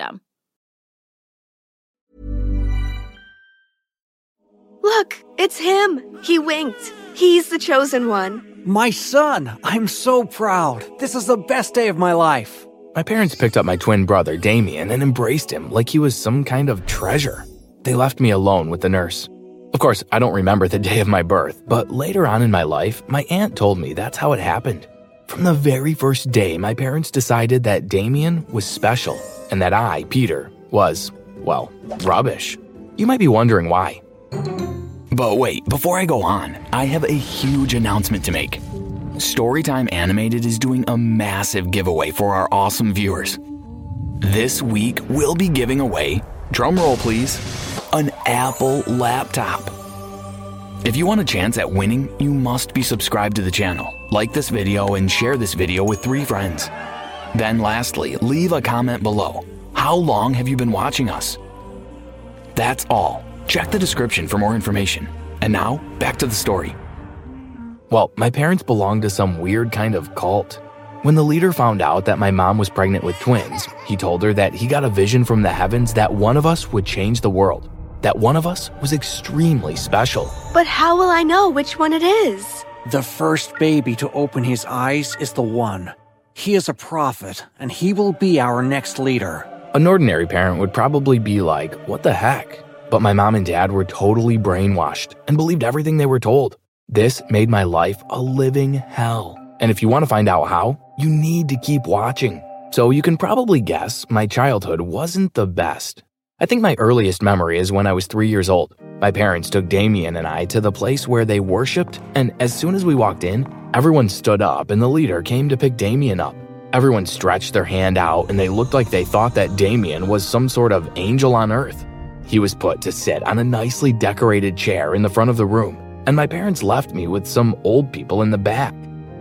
system. Look, it's him. He winked. He's the chosen one. My son! I'm so proud. This is the best day of my life. My parents picked up my twin brother, Damian, and embraced him like he was some kind of treasure. They left me alone with the nurse. Of course, I don't remember the day of my birth, but later on in my life, my aunt told me that's how it happened. From the very first day, my parents decided that Damian was special and that I, Peter, was, well, rubbish. You might be wondering why. But wait, before I go on, I have a huge announcement to make. Storytime Animated is doing a massive giveaway for our awesome viewers. This week, we'll be giving away, drumroll please, an Apple laptop. If you want a chance at winning, you must be subscribed to the channel, like this video, and share this video with three friends. Then, lastly, leave a comment below. How long have you been watching us? That's all. Check the description for more information. And now, back to the story. Well, my parents belonged to some weird kind of cult. When the leader found out that my mom was pregnant with twins, he told her that he got a vision from the heavens that one of us would change the world, that one of us was extremely special. But how will I know which one it is? The first baby to open his eyes is the one. He is a prophet, and he will be our next leader. An ordinary parent would probably be like, What the heck? But my mom and dad were totally brainwashed and believed everything they were told. This made my life a living hell. And if you want to find out how, you need to keep watching. So you can probably guess my childhood wasn't the best. I think my earliest memory is when I was three years old. My parents took Damian and I to the place where they worshipped, and as soon as we walked in, everyone stood up and the leader came to pick Damian up. Everyone stretched their hand out and they looked like they thought that Damian was some sort of angel on earth. He was put to sit on a nicely decorated chair in the front of the room, and my parents left me with some old people in the back.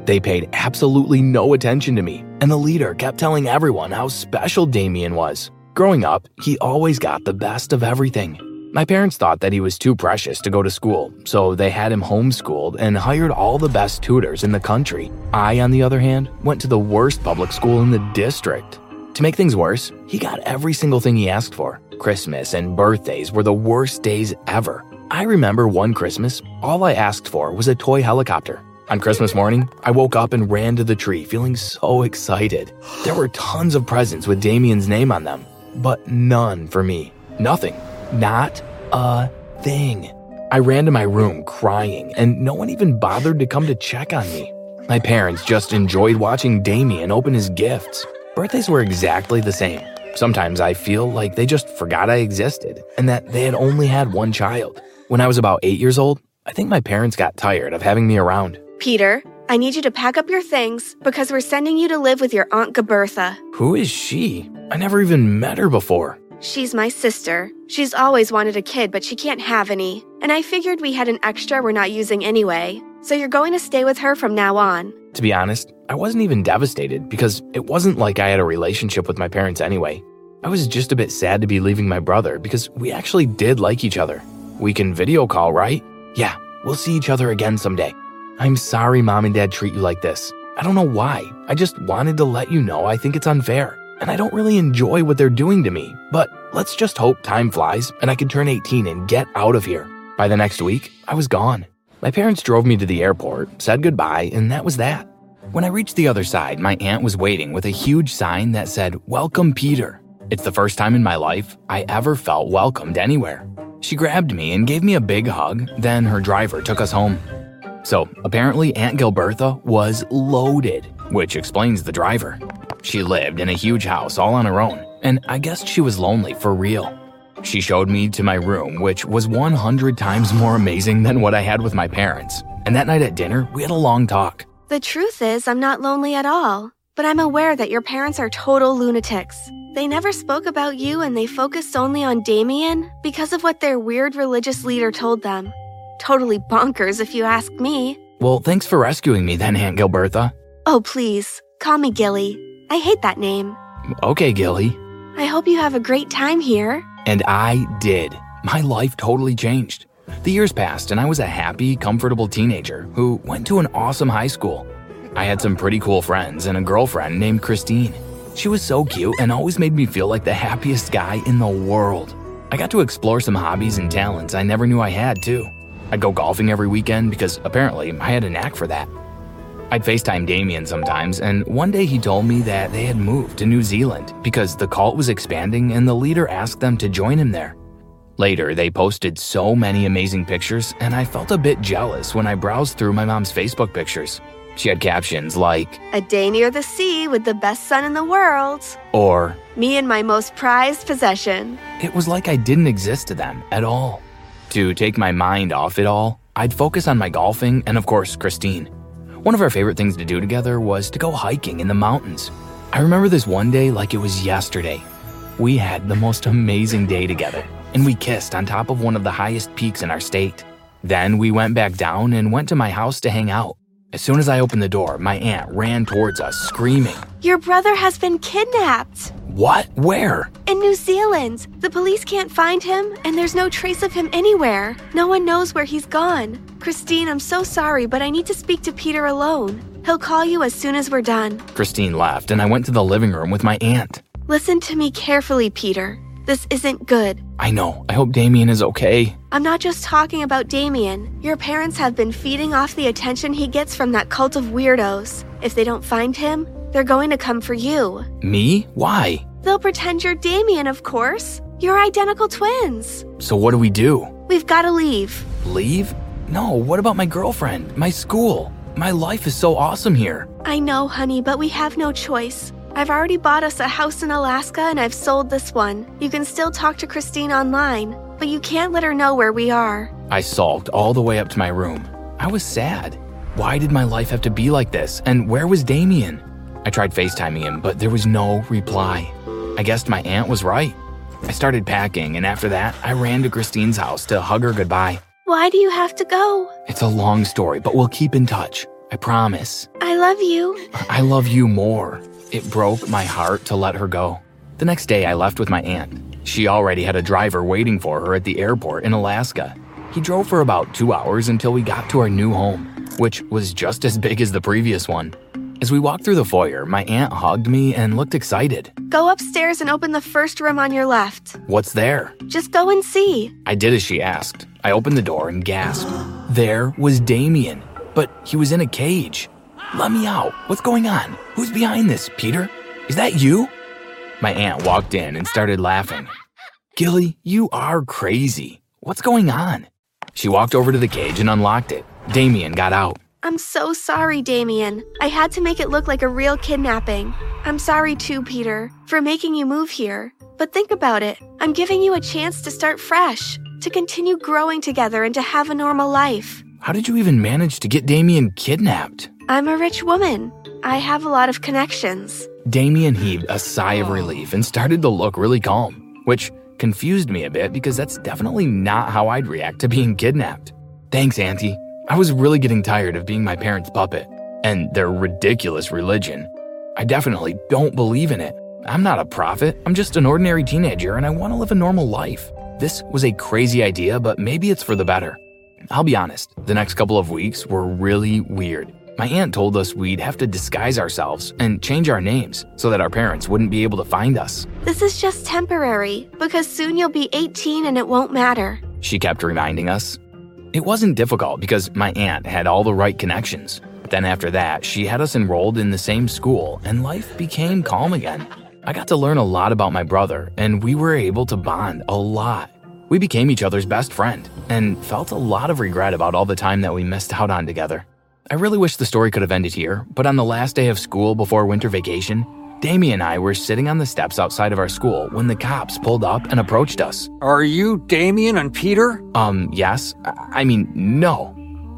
They paid absolutely no attention to me, and the leader kept telling everyone how special Damian was. Growing up, he always got the best of everything. My parents thought that he was too precious to go to school, so they had him homeschooled and hired all the best tutors in the country. I, on the other hand, went to the worst public school in the district. To make things worse, he got every single thing he asked for. Christmas and birthdays were the worst days ever. I remember one Christmas, all I asked for was a toy helicopter. On Christmas morning, I woke up and ran to the tree feeling so excited. There were tons of presents with Damian's name on them, but none for me. Nothing. Not a thing. I ran to my room crying, and no one even bothered to come to check on me. My parents just enjoyed watching Damian open his gifts. Birthdays were exactly the same. Sometimes I feel like they just forgot I existed and that they had only had one child. When I was about eight years old, I think my parents got tired of having me around. Peter, I need you to pack up your things because we're sending you to live with your Aunt Gilbertha. Who is she? I never even met her before. She's my sister. She's always wanted a kid, but she can't have any. And I figured we had an extra we're not using anyway. So you're going to stay with her from now on. To be honest, I wasn't even devastated because it wasn't like I had a relationship with my parents anyway. I was just a bit sad to be leaving my brother because we actually did like each other. We can video call, right? Yeah, we'll see each other again someday. I'm sorry mom and dad treat you like this. I don't know why. I just wanted to let you know I think it's unfair. And I don't really enjoy what they're doing to me. But let's just hope time flies and I can turn 18 and get out of here. By the next week, I was gone. My parents drove me to the airport, said goodbye, and that was that. When I reached the other side, my aunt was waiting with a huge sign that said, Welcome, Peter. It's the first time in my life I ever felt welcomed anywhere. She grabbed me and gave me a big hug, then her driver took us home. So, apparently, Aunt Gilbertha was loaded, which explains the driver. She lived in a huge house all on her own, and I guessed she was lonely for real. She showed me to my room, which was 100 times more amazing than what I had with my parents. And that night at dinner, we had a long talk. The truth is, I'm not lonely at all, but I'm aware that your parents are total lunatics. They never spoke about you and they focused only on Damian because of what their weird religious leader told them. Totally bonkers, if you ask me. Well, thanks for rescuing me then, Aunt Gilbertha. Oh, please, call me Gilly. I hate that name. Okay, Gilly. I hope you have a great time here. And I did. My life totally changed. The years passed, and I was a happy, comfortable teenager who went to an awesome high school. I had some pretty cool friends and a girlfriend named Christine. She was so cute and always made me feel like the happiest guy in the world. I got to explore some hobbies and talents I never knew I had, too. I'd go golfing every weekend because apparently I had a knack for that. I'd FaceTime Damian sometimes, and one day he told me that they had moved to New Zealand because the cult was expanding and the leader asked them to join him there. Later, they posted so many amazing pictures, and I felt a bit jealous when I browsed through my mom's Facebook pictures. She had captions like, A day near the sea with the best sun in the world. or, Me and my most prized possession. it was like I didn't exist to them at all. To take my mind off it all, I'd focus on my golfing and, of course, Christine. One of our favorite things to do together was to go hiking in the mountains. I remember this one day like it was yesterday. We had the most amazing day together, and we kissed on top of one of the highest peaks in our state. Then we went back down and went to my house to hang out. As soon as I opened the door, my aunt ran towards us, screaming, Your brother has been kidnapped. What? Where? In New Zealand, the police can't find him, and there's no trace of him anywhere. No one knows where he's gone. Christine, I'm so sorry, but I need to speak to Peter alone. He'll call you as soon as we're done. Christine laughed, and I went to the living room with my aunt. Listen to me carefully, Peter. This isn't good. I know. I hope Damian is okay. I'm not just talking about Damian. Your parents have been feeding off the attention he gets from that cult of weirdos. If they don't find him, they're going to come for you. Me? Why? They'll pretend you're Damian, of course. You're identical twins. So what do we do? We've got to leave. Leave? No, what about my girlfriend? My school? My life is so awesome here. I know, honey, but we have no choice. I've already bought us a house in Alaska and I've sold this one. You can still talk to Christine online, but you can't let her know where we are. I sulked all the way up to my room. I was sad. Why did my life have to be like this? And where was Damian? I tried FaceTiming him, but there was no reply. I guessed my aunt was right. I started packing, and after that, I ran to Christine's house to hug her goodbye. Why do you have to go? It's a long story, but we'll keep in touch. I promise. I love you. I love you more. It broke my heart to let her go. The next day, I left with my aunt. She already had a driver waiting for her at the airport in Alaska. He drove for about two hours until we got to our new home, which was just as big as the previous one. As we walked through the foyer, my aunt hugged me and looked excited. Go upstairs and open the first room on your left. What's there? Just go and see. I did as she asked. I opened the door and gasped. There was Damian, but he was in a cage. Let me out. What's going on? Who's behind this, Peter? Is that you? My aunt walked in and started laughing. Gilly, you are crazy. What's going on? She walked over to the cage and unlocked it. Damian got out. I'm so sorry, Damian. I had to make it look like a real kidnapping. I'm sorry too, Peter, for making you move here. But think about it. I'm giving you a chance to start fresh, to continue growing together and to have a normal life. How did you even manage to get Damian kidnapped? I'm a rich woman. I have a lot of connections. Damian heaved a sigh of relief and started to look really calm, which confused me a bit because that's definitely not how I'd react to being kidnapped. Thanks, Auntie. I was really getting tired of being my parents' puppet. and their ridiculous religion. I definitely don't believe in it. I'm not a prophet, I'm just an ordinary teenager and I want to live a normal life. This was a crazy idea, but maybe it's for the better. I'll be honest, the next couple of weeks were really weird. My aunt told us we'd have to disguise ourselves and change our names so that our parents wouldn't be able to find us. This is just temporary, because soon you'll be 18 and it won't matter. She kept reminding us. It wasn't difficult because my aunt had all the right connections. Then after that, she had us enrolled in the same school and life became calm again. I got to learn a lot about my brother and we were able to bond a lot. We became each other's best friend and felt a lot of regret about all the time that we missed out on together. I really wish the story could have ended here, but on the last day of school before winter vacation, Damian and I were sitting on the steps outside of our school when the cops pulled up and approached us. Are you Damian and Peter? Um, yes. I mean, no.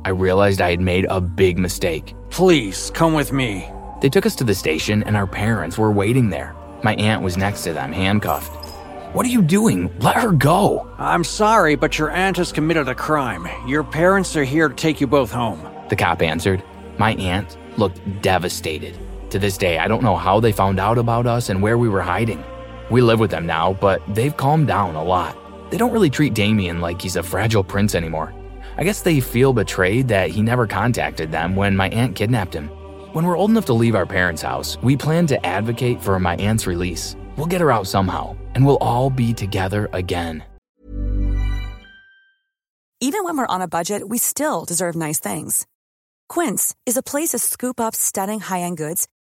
I realized I had made a big mistake. Please, come with me. They took us to the station and our parents were waiting there. My aunt was next to them, handcuffed. What are you doing? Let her go. I'm sorry, but your aunt has committed a crime. Your parents are here to take you both home. The cop answered. My aunt looked devastated. To this day, I don't know how they found out about us and where we were hiding. We live with them now, but they've calmed down a lot. They don't really treat Damian like he's a fragile prince anymore. I guess they feel betrayed that he never contacted them when my aunt kidnapped him. When we're old enough to leave our parents' house, we plan to advocate for my aunt's release. We'll get her out somehow, and we'll all be together again. Even when we're on a budget, we still deserve nice things. Quince is a place to scoop up stunning high end goods